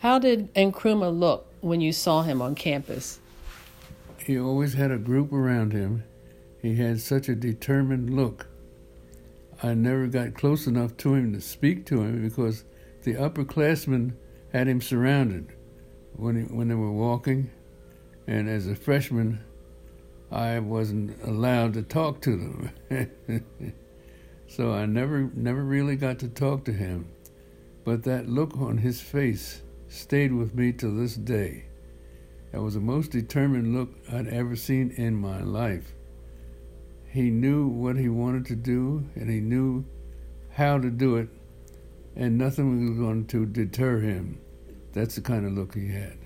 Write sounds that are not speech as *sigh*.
How did Nkrumah look when you saw him on campus? He always had a group around him. He had such a determined look. I never got close enough to him to speak to him because the upperclassmen had him surrounded when he, when they were walking, and as a freshman, I wasn't allowed to talk to them. *laughs* so I never never really got to talk to him. But that look on his face stayed with me to this day. That was the most determined look I'd ever seen in my life. He knew what he wanted to do and he knew how to do it, and nothing was going to deter him. That's the kind of look he had.